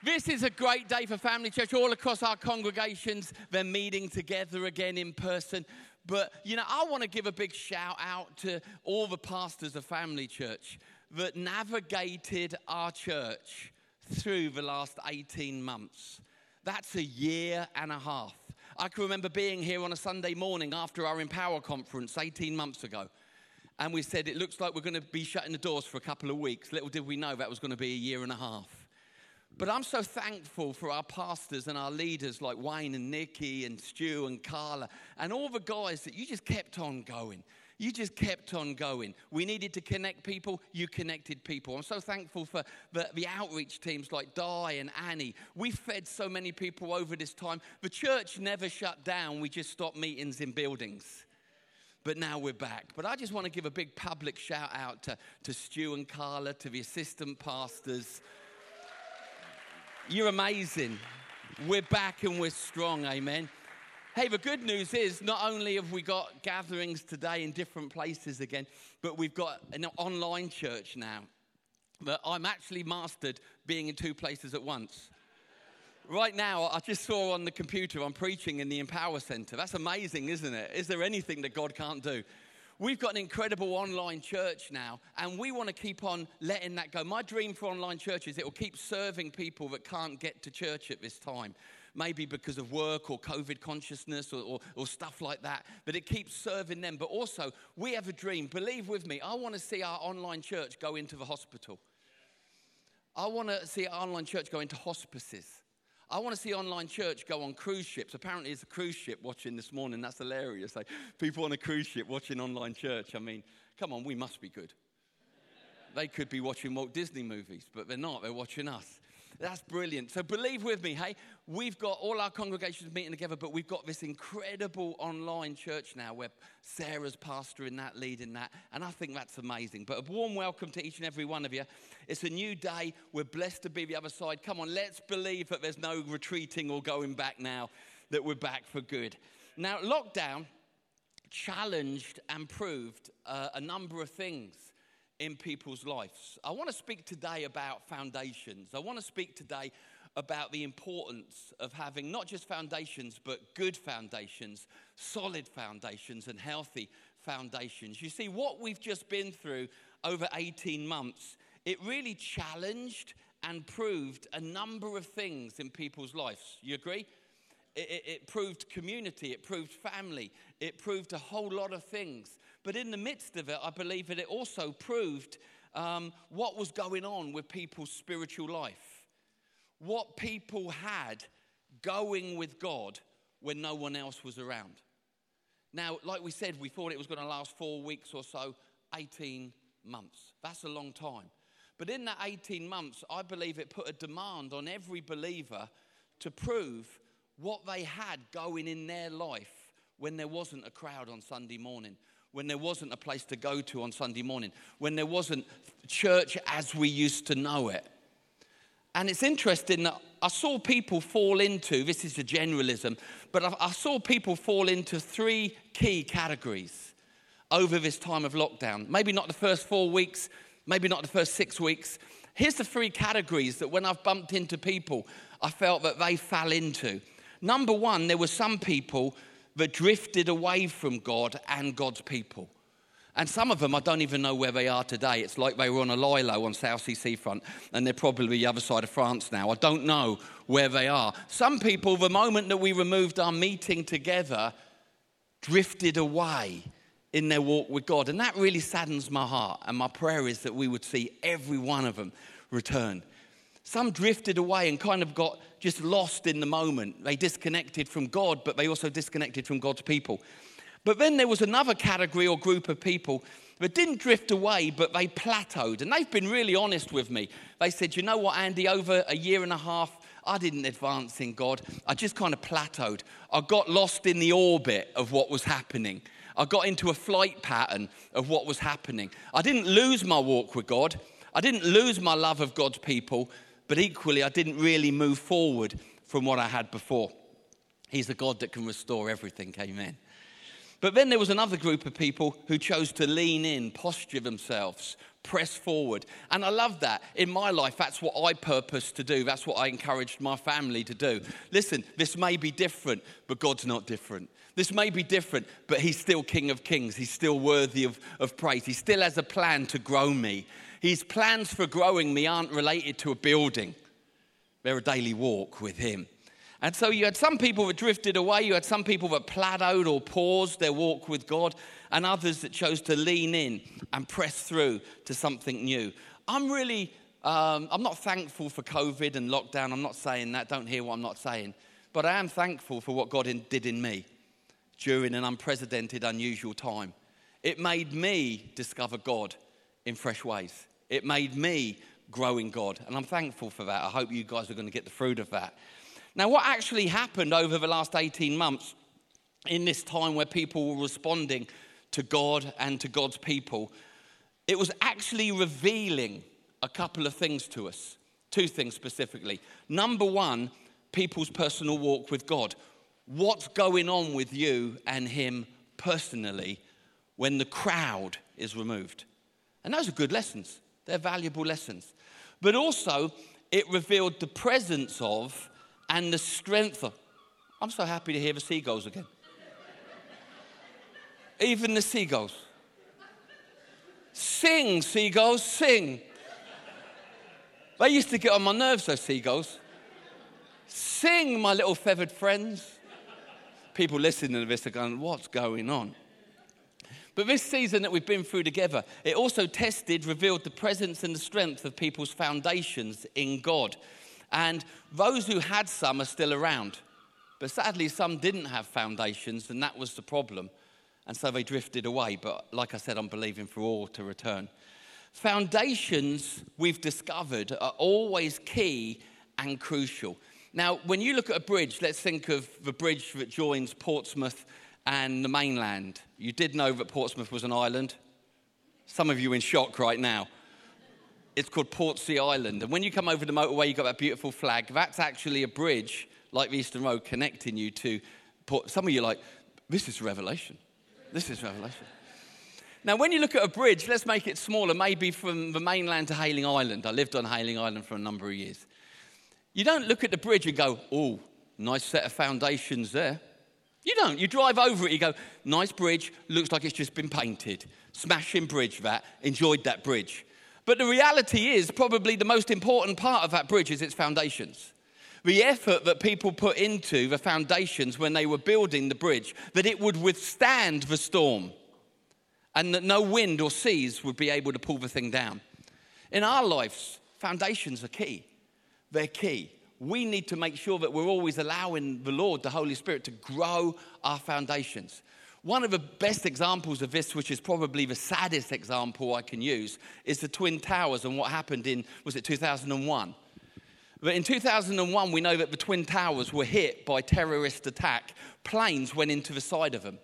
This is a great day for Family Church. All across our congregations, they're meeting together again in person. But, you know, I want to give a big shout out to all the pastors of Family Church that navigated our church through the last 18 months. That's a year and a half. I can remember being here on a Sunday morning after our Empower conference 18 months ago. And we said, it looks like we're going to be shutting the doors for a couple of weeks. Little did we know that was going to be a year and a half. But I'm so thankful for our pastors and our leaders like Wayne and Nikki and Stu and Carla and all the guys that you just kept on going. You just kept on going. We needed to connect people, you connected people. I'm so thankful for the, the outreach teams like Di and Annie. We fed so many people over this time. The church never shut down, we just stopped meetings in buildings but now we're back. But I just want to give a big public shout out to, to Stu and Carla, to the assistant pastors, you're amazing. We're back and we're strong. Amen. Hey, the good news is not only have we got gatherings today in different places again, but we've got an online church now. But I'm actually mastered being in two places at once. Right now, I just saw on the computer I'm preaching in the Empower Center. That's amazing, isn't it? Is there anything that God can't do? We've got an incredible online church now, and we want to keep on letting that go. My dream for online church is it will keep serving people that can't get to church at this time. Maybe because of work or COVID consciousness or, or, or stuff like that, but it keeps serving them. But also, we have a dream. Believe with me, I want to see our online church go into the hospital. I want to see our online church go into hospices. I want to see online church go on cruise ships. Apparently, it's a cruise ship watching this morning. That's hilarious. Like, people on a cruise ship watching online church. I mean, come on, we must be good. they could be watching Walt Disney movies, but they're not. They're watching us. That's brilliant. So believe with me, hey, we've got all our congregations meeting together, but we've got this incredible online church now where Sarah's pastoring that, leading that, and I think that's amazing. But a warm welcome to each and every one of you. It's a new day. We're blessed to be the other side. Come on, let's believe that there's no retreating or going back now, that we're back for good. Now, lockdown challenged and proved uh, a number of things in people's lives. I want to speak today about foundations. I want to speak today about the importance of having not just foundations, but good foundations, solid foundations, and healthy foundations. You see, what we've just been through over 18 months, it really challenged and proved a number of things in people's lives. You agree? It, it, it proved community, it proved family, it proved a whole lot of things. But in the midst of it, I believe that it also proved um, what was going on with people's spiritual life, what people had going with God when no one else was around. Now, like we said, we thought it was going to last four weeks or so, 18 months. That's a long time. But in that 18 months, I believe it put a demand on every believer to prove what they had going in their life when there wasn't a crowd on Sunday morning, when there wasn't a place to go to on Sunday morning, when there wasn't church as we used to know it. And it's interesting that I saw people fall into this is a generalism, but I, I saw people fall into three key categories over this time of lockdown. Maybe not the first four weeks, maybe not the first six weeks. Here's the three categories that when I've bumped into people, I felt that they fell into. Number one, there were some people that drifted away from God and God's people. And some of them, I don't even know where they are today. It's like they were on a lilo on Southsea Seafront, and they're probably the other side of France now. I don't know where they are. Some people, the moment that we removed our meeting together, drifted away in their walk with God. And that really saddens my heart. And my prayer is that we would see every one of them return. Some drifted away and kind of got just lost in the moment. They disconnected from God, but they also disconnected from God's people. But then there was another category or group of people that didn't drift away, but they plateaued. And they've been really honest with me. They said, You know what, Andy, over a year and a half, I didn't advance in God. I just kind of plateaued. I got lost in the orbit of what was happening. I got into a flight pattern of what was happening. I didn't lose my walk with God. I didn't lose my love of God's people, but equally, I didn't really move forward from what I had before. He's the God that can restore everything. Amen. But then there was another group of people who chose to lean in, posture themselves, press forward. And I love that. In my life, that's what I purpose to do. That's what I encouraged my family to do. Listen, this may be different, but God's not different. This may be different, but He's still King of Kings. He's still worthy of, of praise. He still has a plan to grow me. His plans for growing me aren't related to a building, they're a daily walk with Him. And so you had some people that drifted away, you had some people that plateaued or paused their walk with God, and others that chose to lean in and press through to something new. I'm really, um, I'm not thankful for COVID and lockdown. I'm not saying that. Don't hear what I'm not saying. But I am thankful for what God in, did in me during an unprecedented, unusual time. It made me discover God in fresh ways. It made me grow in God. And I'm thankful for that. I hope you guys are going to get the fruit of that. Now, what actually happened over the last 18 months in this time where people were responding to God and to God's people, it was actually revealing a couple of things to us. Two things specifically. Number one, people's personal walk with God. What's going on with you and Him personally when the crowd is removed? And those are good lessons, they're valuable lessons. But also, it revealed the presence of and the strength of. I'm so happy to hear the seagulls again. Even the seagulls. Sing, seagulls, sing. They used to get on my nerves, those seagulls. Sing, my little feathered friends. People listening to this are going, What's going on? But this season that we've been through together, it also tested, revealed the presence and the strength of people's foundations in God. And those who had some are still around. But sadly, some didn't have foundations, and that was the problem. And so they drifted away. But like I said, I'm believing for all to return. Foundations, we've discovered, are always key and crucial. Now, when you look at a bridge, let's think of the bridge that joins Portsmouth and the mainland. You did know that Portsmouth was an island. Some of you in shock right now. It's called Portsea Island. And when you come over the motorway, you've got that beautiful flag. That's actually a bridge, like the Eastern Road, connecting you to Port. Some of you like, this is revelation. This is revelation. Now, when you look at a bridge, let's make it smaller, maybe from the mainland to Hayling Island. I lived on Hayling Island for a number of years. You don't look at the bridge and go, oh, nice set of foundations there. You don't. You drive over it, you go, nice bridge, looks like it's just been painted. Smashing bridge, that. Enjoyed that bridge. But the reality is, probably the most important part of that bridge is its foundations. The effort that people put into the foundations when they were building the bridge, that it would withstand the storm and that no wind or seas would be able to pull the thing down. In our lives, foundations are key. They're key. We need to make sure that we're always allowing the Lord, the Holy Spirit, to grow our foundations. One of the best examples of this, which is probably the saddest example I can use, is the Twin Towers and what happened in, was it 2001? But in 2001, we know that the Twin Towers were hit by terrorist attack. Planes went into the side of them.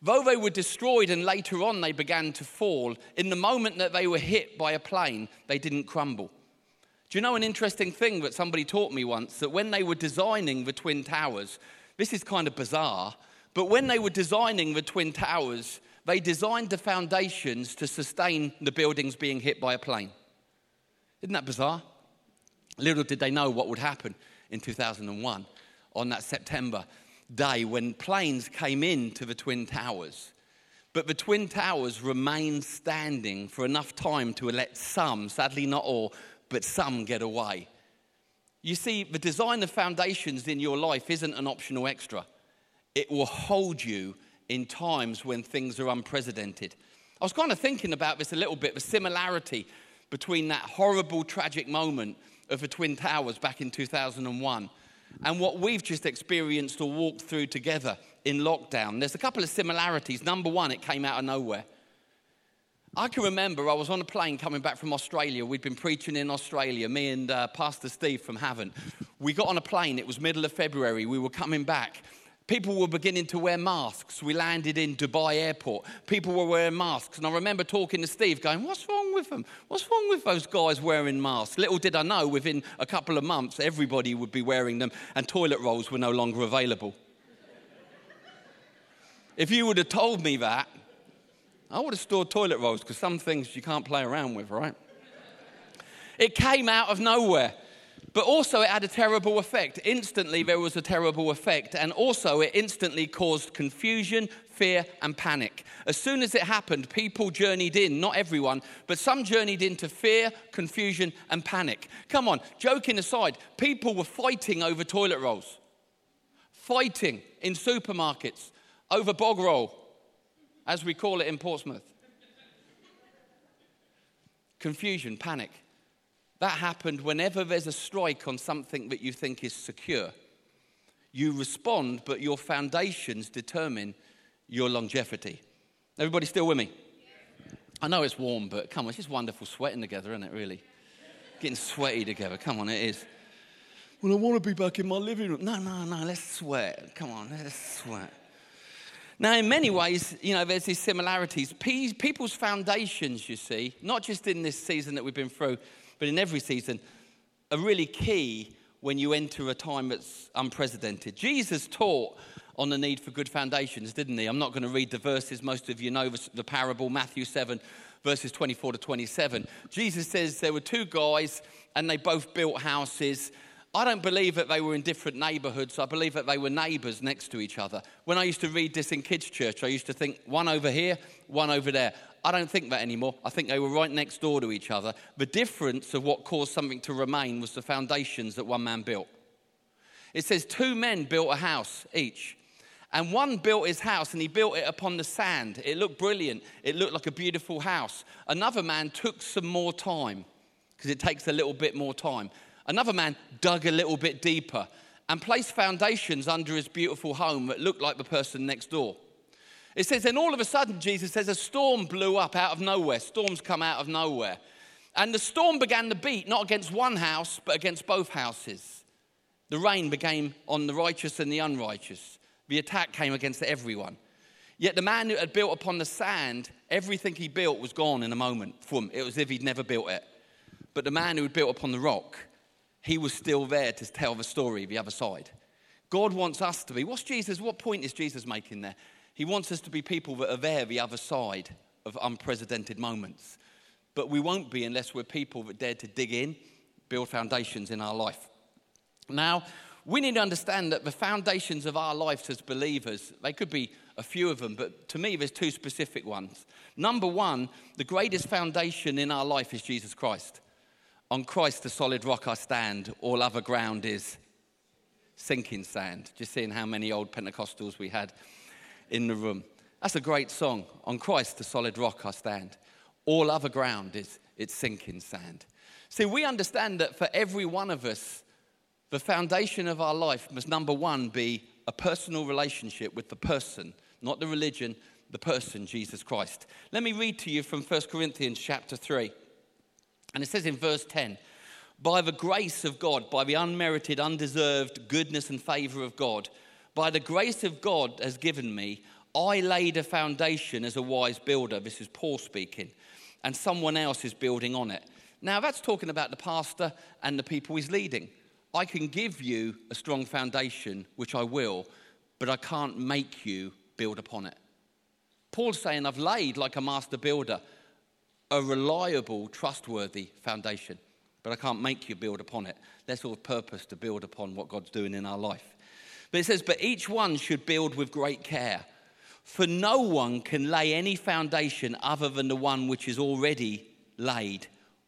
Though they were destroyed and later on they began to fall, in the moment that they were hit by a plane, they didn't crumble. Do you know an interesting thing that somebody taught me once? That when they were designing the Twin Towers, this is kind of bizarre, but when they were designing the Twin Towers, they designed the foundations to sustain the buildings being hit by a plane. Isn't that bizarre? Little did they know what would happen in 2001 on that September day when planes came into the Twin Towers. But the Twin Towers remained standing for enough time to let some, sadly not all, but some get away. You see, the design of foundations in your life isn't an optional extra it will hold you in times when things are unprecedented. I was kind of thinking about this a little bit the similarity between that horrible, tragic moment of the Twin Towers back in 2001 and what we've just experienced or walked through together in lockdown. There's a couple of similarities. Number one, it came out of nowhere. I can remember I was on a plane coming back from Australia. We'd been preaching in Australia, me and uh, Pastor Steve from Haven. We got on a plane, it was middle of February. We were coming back, People were beginning to wear masks. We landed in Dubai airport. People were wearing masks. And I remember talking to Steve, going, What's wrong with them? What's wrong with those guys wearing masks? Little did I know, within a couple of months, everybody would be wearing them, and toilet rolls were no longer available. if you would have told me that, I would have stored toilet rolls because some things you can't play around with, right? It came out of nowhere. But also, it had a terrible effect. Instantly, there was a terrible effect. And also, it instantly caused confusion, fear, and panic. As soon as it happened, people journeyed in, not everyone, but some journeyed into fear, confusion, and panic. Come on, joking aside, people were fighting over toilet rolls, fighting in supermarkets over bog roll, as we call it in Portsmouth. Confusion, panic. That happened whenever there's a strike on something that you think is secure. You respond, but your foundations determine your longevity. Everybody still with me? I know it's warm, but come on, it's just wonderful sweating together, isn't it, really? Getting sweaty together. Come on, it is. Well, I want to be back in my living room. No, no, no, let's sweat. Come on, let's sweat. Now, in many ways, you know, there's these similarities. People's foundations, you see, not just in this season that we've been through, but in every season, are really key when you enter a time that's unprecedented. Jesus taught on the need for good foundations, didn't he? I'm not going to read the verses. Most of you know the parable, Matthew 7, verses 24 to 27. Jesus says there were two guys and they both built houses. I don't believe that they were in different neighborhoods. I believe that they were neighbors next to each other. When I used to read this in kids' church, I used to think one over here, one over there. I don't think that anymore. I think they were right next door to each other. The difference of what caused something to remain was the foundations that one man built. It says two men built a house each. And one built his house and he built it upon the sand. It looked brilliant. It looked like a beautiful house. Another man took some more time because it takes a little bit more time. Another man dug a little bit deeper and placed foundations under his beautiful home that looked like the person next door. It says, then all of a sudden, Jesus says, a storm blew up out of nowhere. Storms come out of nowhere. And the storm began to beat not against one house, but against both houses. The rain became on the righteous and the unrighteous. The attack came against everyone. Yet the man who had built upon the sand, everything he built was gone in a moment. It was as if he'd never built it. But the man who had built upon the rock, he was still there to tell the story the other side. God wants us to be. What's Jesus? What point is Jesus making there? He wants us to be people that are there the other side of unprecedented moments. But we won't be unless we're people that dare to dig in, build foundations in our life. Now, we need to understand that the foundations of our lives as believers, they could be a few of them, but to me, there's two specific ones. Number one, the greatest foundation in our life is Jesus Christ. On Christ, the solid rock I stand, all other ground is sinking sand. Just seeing how many old Pentecostals we had in the room. That's a great song. On Christ, the solid rock I stand. All other ground is it's sinking sand. See, we understand that for every one of us, the foundation of our life must number one be a personal relationship with the person, not the religion, the person, Jesus Christ. Let me read to you from 1 Corinthians chapter 3. And it says in verse 10 By the grace of God, by the unmerited, undeserved goodness and favor of God, by the grace of God has given me, I laid a foundation as a wise builder. This is Paul speaking. And someone else is building on it. Now, that's talking about the pastor and the people he's leading. I can give you a strong foundation, which I will, but I can't make you build upon it. Paul's saying, I've laid like a master builder a reliable, trustworthy foundation, but I can't make you build upon it. That's all purpose to build upon what God's doing in our life. But it says, But each one should build with great care, for no one can lay any foundation other than the one which is already laid,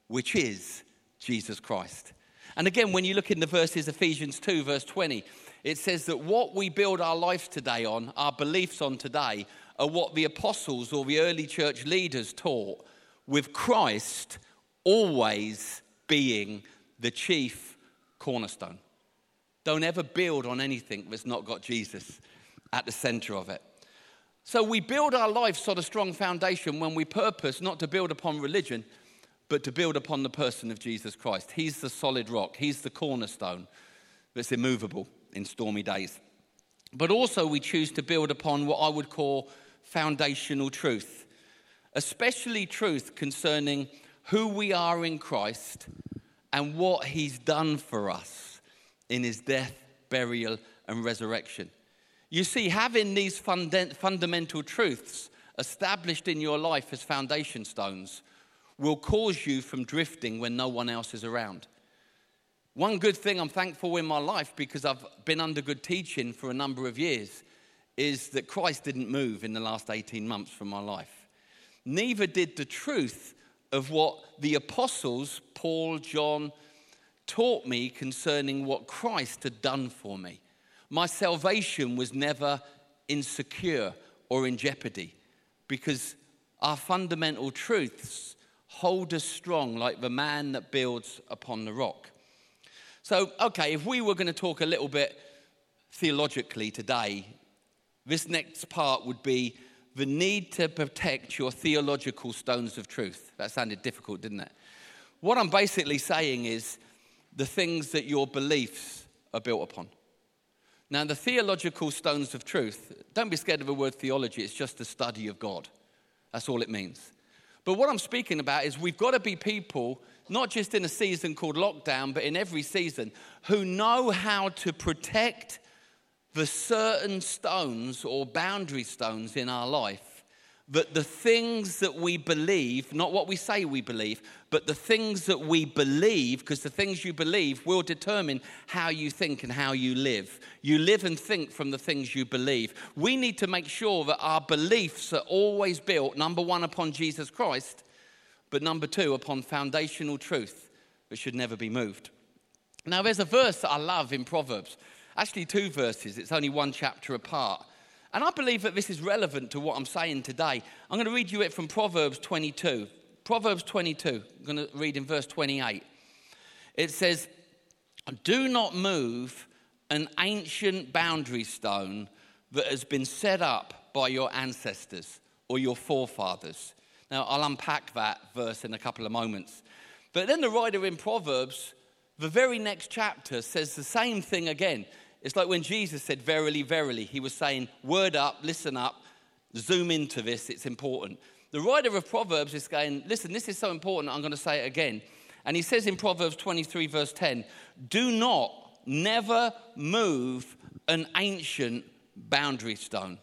which is Jesus Christ. And again, when you look in the verses, Ephesians 2, verse 20, it says that what we build our lives today on, our beliefs on today, are what the apostles or the early church leaders taught with Christ always being the chief cornerstone. Don't ever build on anything that's not got Jesus at the center of it. So we build our life on a strong foundation when we purpose not to build upon religion, but to build upon the person of Jesus Christ. He's the solid rock, He's the cornerstone that's immovable in stormy days. But also, we choose to build upon what I would call foundational truth especially truth concerning who we are in Christ and what he's done for us in his death, burial, and resurrection. You see, having these funda- fundamental truths established in your life as foundation stones will cause you from drifting when no one else is around. One good thing I'm thankful in my life because I've been under good teaching for a number of years is that Christ didn't move in the last 18 months from my life. Neither did the truth of what the apostles, Paul, John, taught me concerning what Christ had done for me. My salvation was never insecure or in jeopardy because our fundamental truths hold us strong like the man that builds upon the rock. So, okay, if we were going to talk a little bit theologically today, this next part would be the need to protect your theological stones of truth. That sounded difficult, didn't it? What I'm basically saying is the things that your beliefs are built upon. Now, the theological stones of truth, don't be scared of the word theology, it's just the study of God. That's all it means. But what I'm speaking about is we've got to be people not just in a season called lockdown, but in every season, who know how to protect the certain stones or boundary stones in our life. That the things that we believe, not what we say we believe, but the things that we believe, because the things you believe will determine how you think and how you live. You live and think from the things you believe. We need to make sure that our beliefs are always built, number one, upon Jesus Christ, but number two, upon foundational truth that should never be moved. Now, there's a verse that I love in Proverbs, actually, two verses, it's only one chapter apart. And I believe that this is relevant to what I'm saying today. I'm going to read you it from Proverbs 22. Proverbs 22, I'm going to read in verse 28. It says, Do not move an ancient boundary stone that has been set up by your ancestors or your forefathers. Now, I'll unpack that verse in a couple of moments. But then the writer in Proverbs, the very next chapter, says the same thing again. It's like when Jesus said, Verily, verily, he was saying, Word up, listen up, zoom into this, it's important. The writer of Proverbs is going, Listen, this is so important, I'm going to say it again. And he says in Proverbs 23, verse 10, Do not, never move an ancient boundary stone.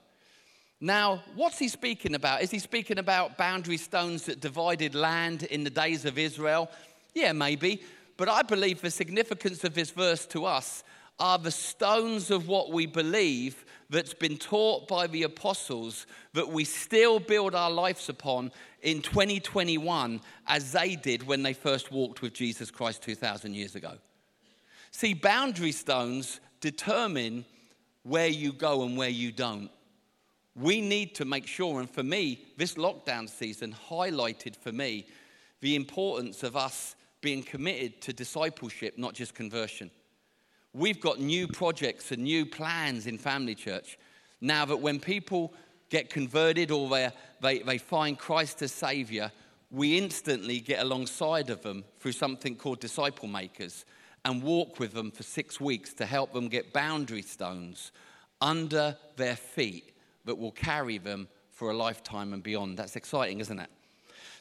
Now, what's he speaking about? Is he speaking about boundary stones that divided land in the days of Israel? Yeah, maybe. But I believe the significance of this verse to us are the stones of what we believe that's been taught by the apostles that we still build our lives upon in 2021 as they did when they first walked with Jesus Christ 2,000 years ago. See, boundary stones determine where you go and where you don't we need to make sure, and for me, this lockdown season highlighted for me the importance of us being committed to discipleship, not just conversion. We've got new projects and new plans in Family Church now that when people get converted or they, they, they find Christ as Savior, we instantly get alongside of them through something called Disciple Makers and walk with them for six weeks to help them get boundary stones under their feet that will carry them for a lifetime and beyond. That's exciting, isn't it?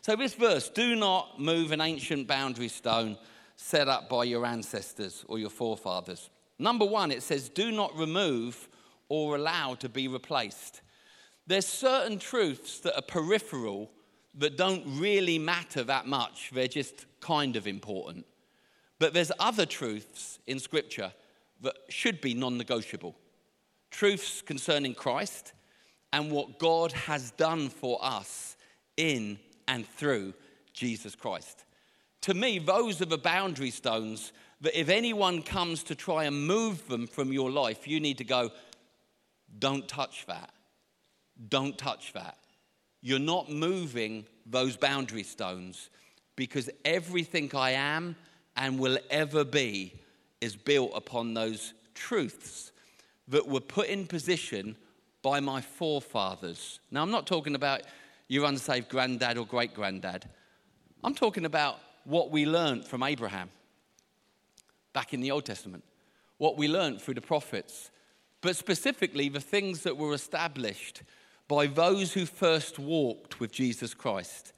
So, this verse do not move an ancient boundary stone set up by your ancestors or your forefathers. Number one, it says, do not remove or allow to be replaced. There's certain truths that are peripheral that don't really matter that much, they're just kind of important. But there's other truths in Scripture that should be non negotiable. Truths concerning Christ, and what God has done for us in and through Jesus Christ. To me, those are the boundary stones that if anyone comes to try and move them from your life, you need to go, don't touch that. Don't touch that. You're not moving those boundary stones because everything I am and will ever be is built upon those truths that were put in position by my forefathers. Now, I'm not talking about your unsaved granddad or great granddad. I'm talking about what we learned from Abraham back in the Old Testament, what we learned through the prophets, but specifically the things that were established by those who first walked with Jesus Christ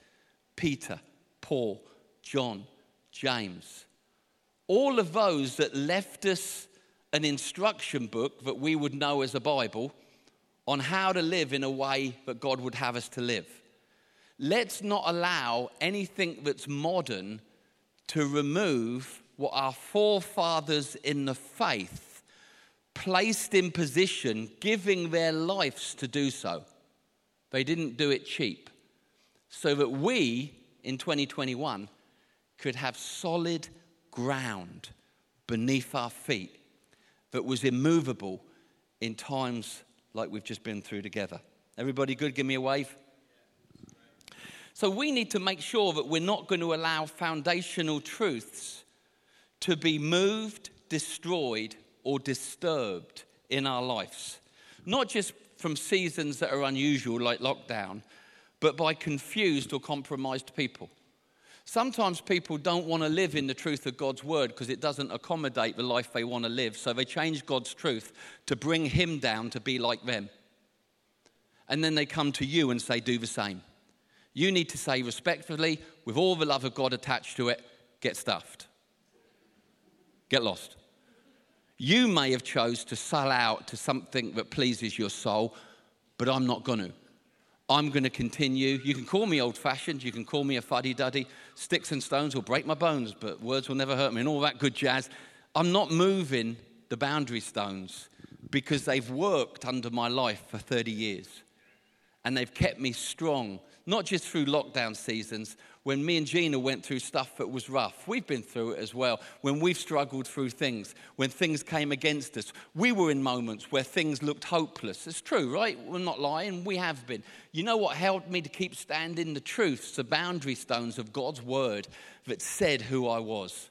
Peter, Paul, John, James. All of those that left us an instruction book that we would know as a Bible on how to live in a way that God would have us to live. Let's not allow anything that's modern to remove what our forefathers in the faith placed in position, giving their lives to do so. They didn't do it cheap. So that we, in 2021, could have solid ground beneath our feet that was immovable in times like we've just been through together. Everybody good? Give me a wave. So we need to make sure that we're not going to allow foundational truths to be moved, destroyed, or disturbed in our lives. Not just from seasons that are unusual, like lockdown, but by confused or compromised people. Sometimes people don't want to live in the truth of God's word because it doesn't accommodate the life they want to live. So they change God's truth to bring Him down to be like them. And then they come to you and say, Do the same. You need to say respectfully, with all the love of God attached to it, get stuffed. Get lost. You may have chose to sell out to something that pleases your soul, but I'm not going to. I'm going to continue. You can call me old fashioned, you can call me a fuddy duddy. Sticks and stones will break my bones, but words will never hurt me, and all that good jazz. I'm not moving the boundary stones because they've worked under my life for 30 years and they've kept me strong not just through lockdown seasons, when me and Gina went through stuff that was rough. We've been through it as well. When we've struggled through things, when things came against us, we were in moments where things looked hopeless. It's true, right? We're not lying. We have been. You know what helped me to keep standing? The truths, the boundary stones of God's word that said who I was.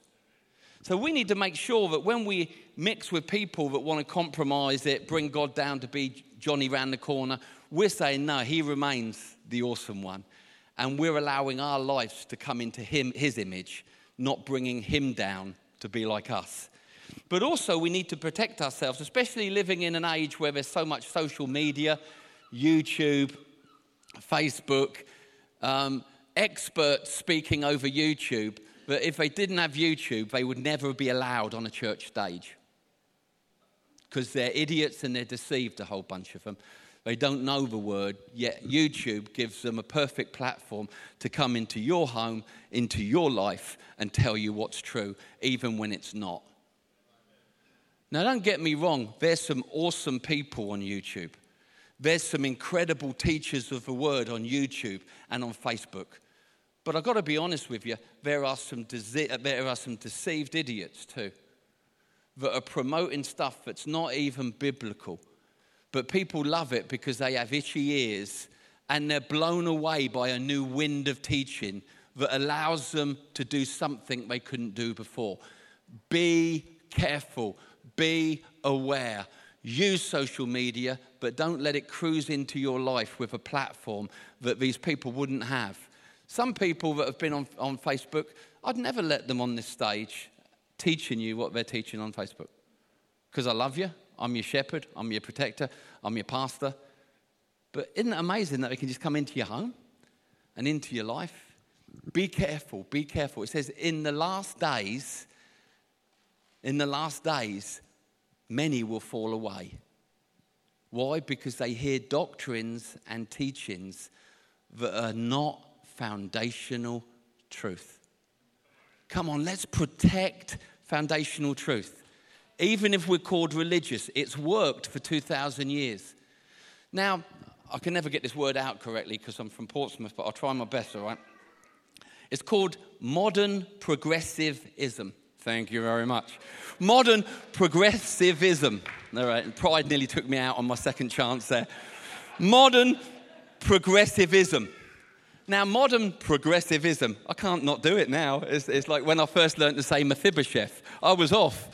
So we need to make sure that when we mix with people that want to compromise it, bring God down to be Johnny round the corner, we're saying, no, he remains the awesome one. And we're allowing our lives to come into him, his image, not bringing him down to be like us. But also, we need to protect ourselves, especially living in an age where there's so much social media, YouTube, Facebook, um, experts speaking over YouTube, that if they didn't have YouTube, they would never be allowed on a church stage. Because they're idiots and they're deceived, a whole bunch of them. They don't know the word, yet YouTube gives them a perfect platform to come into your home, into your life, and tell you what's true, even when it's not. Now, don't get me wrong, there's some awesome people on YouTube. There's some incredible teachers of the word on YouTube and on Facebook. But I've got to be honest with you, there are some, there are some deceived idiots too that are promoting stuff that's not even biblical but people love it because they have itchy ears and they're blown away by a new wind of teaching that allows them to do something they couldn't do before. Be careful, be aware. Use social media, but don't let it cruise into your life with a platform that these people wouldn't have. Some people that have been on, on Facebook, I'd never let them on this stage teaching you what they're teaching on Facebook because I love you I'm your shepherd, I'm your protector, I'm your pastor. But isn't it amazing that we can just come into your home and into your life? Be careful, be careful. It says, in the last days, in the last days, many will fall away. Why? Because they hear doctrines and teachings that are not foundational truth. Come on, let's protect foundational truth even if we're called religious. It's worked for 2,000 years. Now, I can never get this word out correctly because I'm from Portsmouth, but I'll try my best, all right? It's called modern progressivism. Thank you very much. Modern progressivism. All right, pride nearly took me out on my second chance there. Modern progressivism. Now, modern progressivism, I can't not do it now. It's, it's like when I first learned to say Mephibosheth, I was off.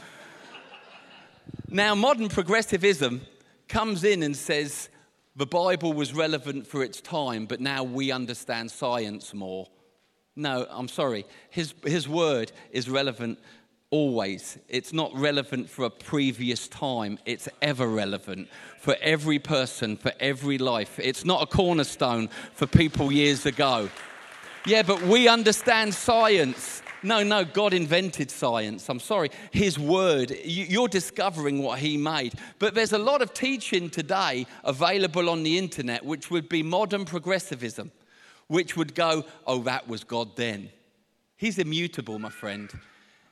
Now, modern progressivism comes in and says the Bible was relevant for its time, but now we understand science more. No, I'm sorry. His, his word is relevant always. It's not relevant for a previous time, it's ever relevant for every person, for every life. It's not a cornerstone for people years ago. Yeah, but we understand science No, no, God invented science. I'm sorry. His word, you're discovering what He made. But there's a lot of teaching today available on the internet which would be modern progressivism, which would go, oh, that was God then. He's immutable, my friend.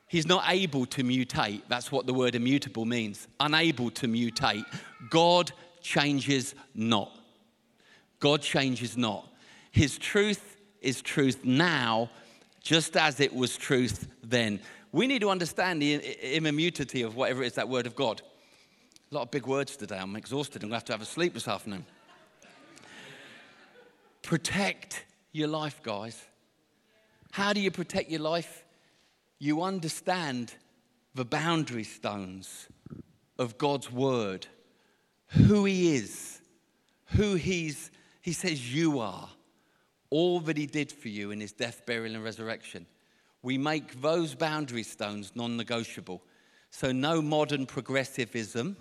He's not able to mutate. That's what the word immutable means unable to mutate. God changes not. God changes not. His truth is truth now just as it was truth then. We need to understand the immutability of whatever it is that word of God. A lot of big words today. I'm exhausted. I'm going to have to have a sleep this afternoon. protect your life, guys. How do you protect your life? You understand the boundary stones of God's word, who He is, who He's, He says you are all that he did for you in his death, burial, and resurrection. We make those boundary stones non negotiable. So, no modern progressivism,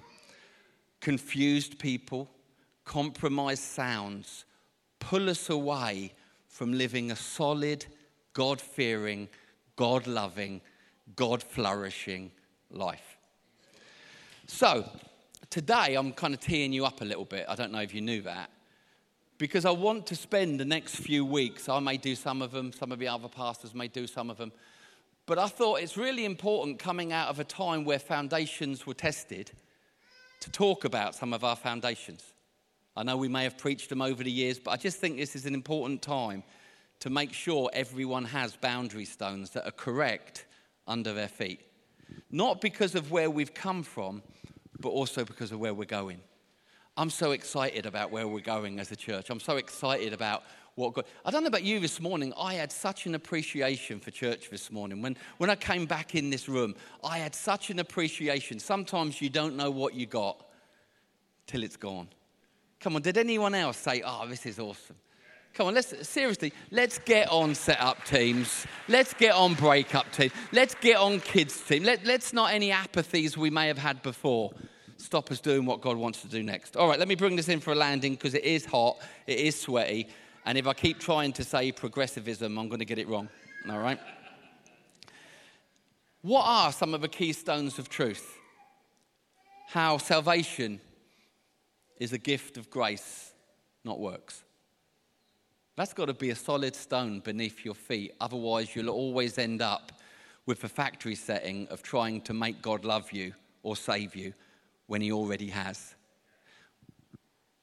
confused people, compromised sounds pull us away from living a solid, God fearing, God loving, God flourishing life. So, today I'm kind of teeing you up a little bit. I don't know if you knew that because I want to spend the next few weeks. I may do some of them, some of the other pastors may do some of them. But I thought it's really important coming out of a time where foundations were tested to talk about some of our foundations. I know we may have preached them over the years, but I just think this is an important time to make sure everyone has boundary stones that are correct under their feet. Not because of where we've come from, but also because of where we're going. I'm so excited about where we're going as a church. I'm so excited about what God. I don't know about you this morning. I had such an appreciation for church this morning. When, when I came back in this room, I had such an appreciation. Sometimes you don't know what you got till it's gone. Come on, did anyone else say, oh, this is awesome? Come on, let's seriously, let's get on set up teams. Let's get on breakup teams. Let's get on kids team. Let, let's not any apathies we may have had before stop us doing what God wants to do next. All right, let me bring this in for a landing because it is hot, it is sweaty, and if I keep trying to say progressivism, I'm going to get it wrong. All right? What are some of the keystones of truth? How salvation is a gift of grace, not works. That's got to be a solid stone beneath your feet. Otherwise, you'll always end up with the factory setting of trying to make God love you or save you when he already has.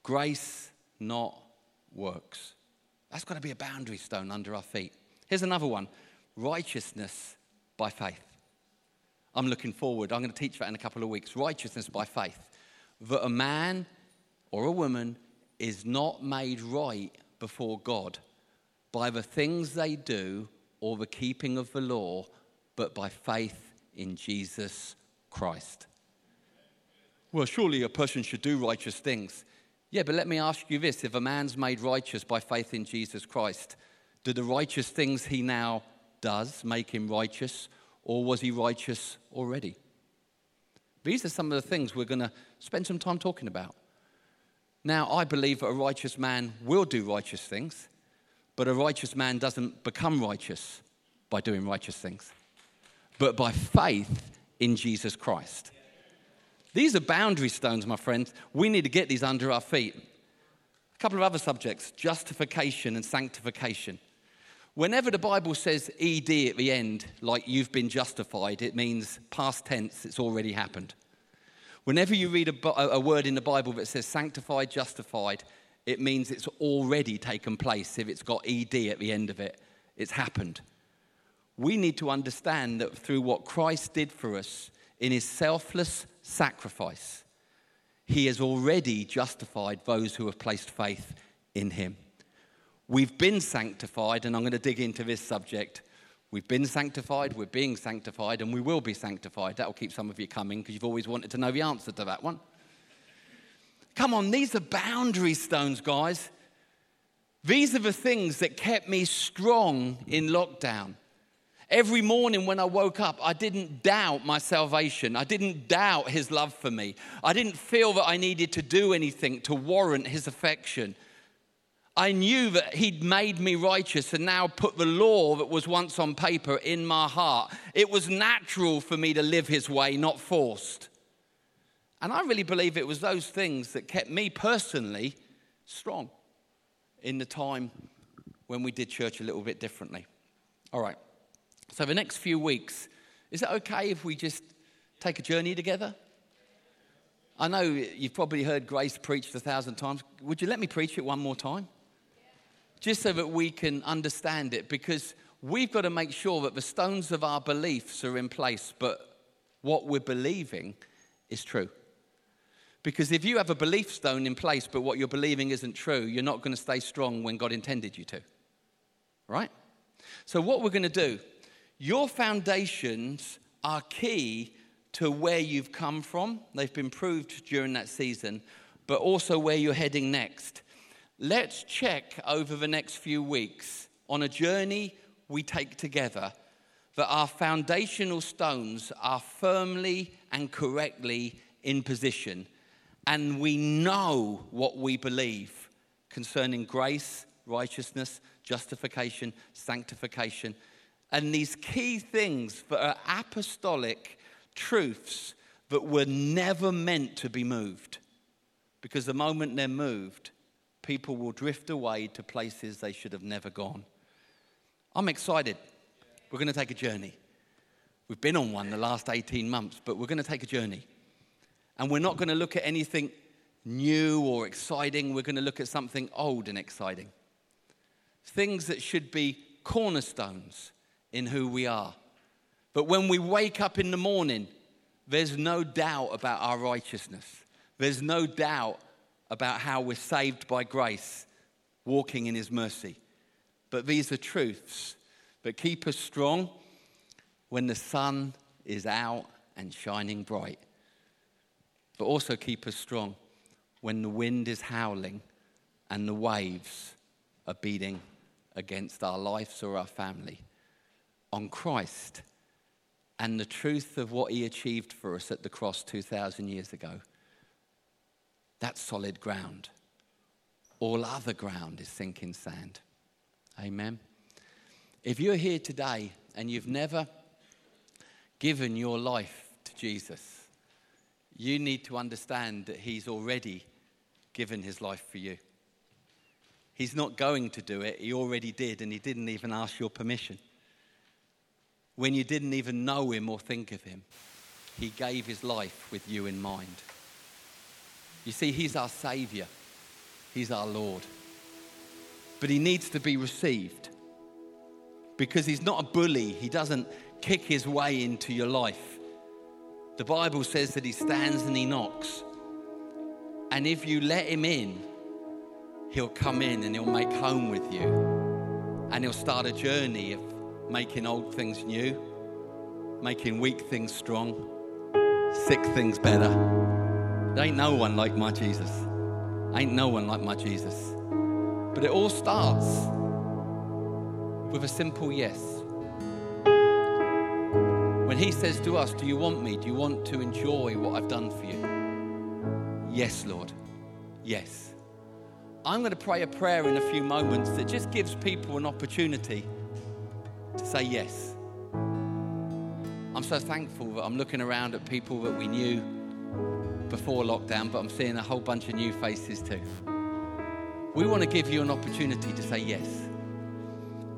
Grace, not works. That's got to be a boundary stone under our feet. Here's another one righteousness by faith. I'm looking forward. I'm going to teach that in a couple of weeks. Righteousness by faith. That a man or a woman is not made right before God by the things they do or the keeping of the law, but by faith in Jesus Christ well, surely a person should do righteous things. Yeah, but let me ask you this if a man's made righteous by faith in Jesus Christ, do the righteous things he now does make him righteous, or was he righteous already? These are some of the things we're going to spend some time talking about. Now, I believe that a righteous man will do righteous things, but a righteous man doesn't become righteous by doing righteous things, but by faith in Jesus Christ. These are boundary stones, my friends. We need to get these under our feet. A couple of other subjects justification and sanctification. Whenever the Bible says ed at the end, like you've been justified, it means past tense, it's already happened. Whenever you read a, a, word in the Bible that says sanctified, justified, it means it's already taken place. If it's got ed at the end of it, it's happened. We need to understand that through what Christ did for us in his selfless sacrifice, he has already justified those who have placed faith in him. We've been sanctified, and I'm going to dig into this subject. We've been sanctified, we're being sanctified, and we will be sanctified. That will keep some of you coming because you've always wanted to know the answer to that one. Come on, these are boundary stones, guys. These are the things that kept me strong in lockdown. Every morning when I woke up, I didn't doubt my salvation. I didn't doubt his love for me. I didn't feel that I needed to do anything to warrant his affection. I knew that He'd made me righteous and now put the law that was once on paper in my heart. It was natural for me to live His way, not forced. And I really believe it was those things that kept me personally strong in the time when we did church a little bit differently. All right. So, the next few weeks, is it okay if we just take a journey together? I know you've probably heard Grace preached a thousand times. Would you let me preach it one more time? Just so that we can understand it, because we've got to make sure that the stones of our beliefs are in place, but what we're believing is true. Because if you have a belief stone in place, but what you're believing isn't true, you're not going to stay strong when God intended you to. Right? So, what we're going to do, your foundations are key to where you've come from. They've been proved during that season, but also where you're heading next. Let's check over the next few weeks on a journey we take together that our foundational stones are firmly and correctly in position and we know what we believe concerning grace, righteousness, justification, sanctification, and these key things that are apostolic truths that were never meant to be moved. Because the moment they're moved, people will drift away to places they should have never gone. I'm excited. We're going to take a journey. We've been on one the last 18 months, but we're going to take a journey. And we're not going to look at anything new or exciting. We're going to look at something old and exciting. Things that should be cornerstones in who we are. But when we wake up in the morning, there's no doubt about our righteousness. There's no doubt about how we're saved by grace, walking in His mercy. But these are truths that keep us strong when the sun is out and shining bright but also keep us strong when the wind is howling and the waves are beating against our lives or our family. On Christ and the truth of what he achieved for us at the cross 2,000 years ago. That's solid ground. All other ground is sinking sand. Amen. If you're here today and you've never given your life to Jesus, you need to understand that He's already given His life for you. He's not going to do it, He already did, and He didn't even ask your permission. When you didn't even know Him or think of Him, He gave His life with you in mind. You see, He's our Savior, He's our Lord. But He needs to be received because He's not a bully, He doesn't kick His way into your life. The Bible says that he stands and he knocks. And if you let him in, he'll come in and he'll make home with you. And he'll start a journey of making old things new, making weak things strong, sick things better. There ain't no one like my Jesus. Ain't no one like my Jesus. But it all starts with a simple yes. When He says to us, Do you want me? Do you want to enjoy what I've done for you? Yes, Lord. Yes. I'm going to pray a prayer in a few moments that just gives people an opportunity to say yes. I'm so thankful that I'm looking around at people that we knew before lockdown, but I'm seeing a whole bunch of new faces too. We want to give you an opportunity to say yes.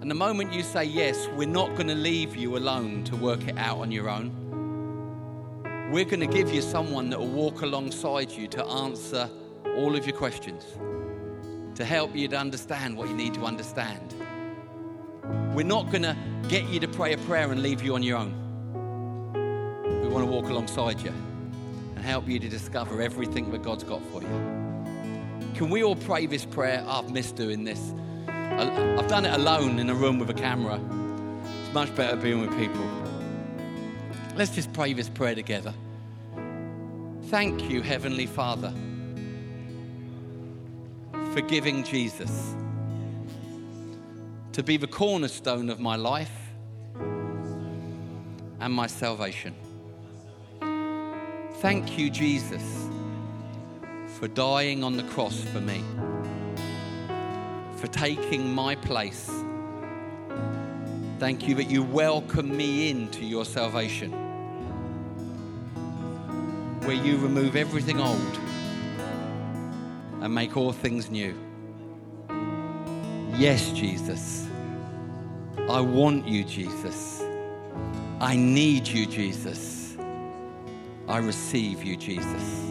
And the moment you say yes, we're not going to leave you alone to work it out on your own. We're going to give you someone that will walk alongside you to answer all of your questions, to help you to understand what you need to understand. We're not going to get you to pray a prayer and leave you on your own. We want to walk alongside you and help you to discover everything that God's got for you. Can we all pray this prayer? I've missed doing this. I've done it alone in a room with a camera. It's much better being with people. Let's just pray this prayer together. Thank you, Heavenly Father, for giving Jesus to be the cornerstone of my life and my salvation. Thank you, Jesus, for dying on the cross for me. for taking my place. Thank you that you welcome me into your salvation, where you remove everything old and make all things new. Yes, Jesus. I want you, Jesus. I need you, Jesus. I receive you, Jesus.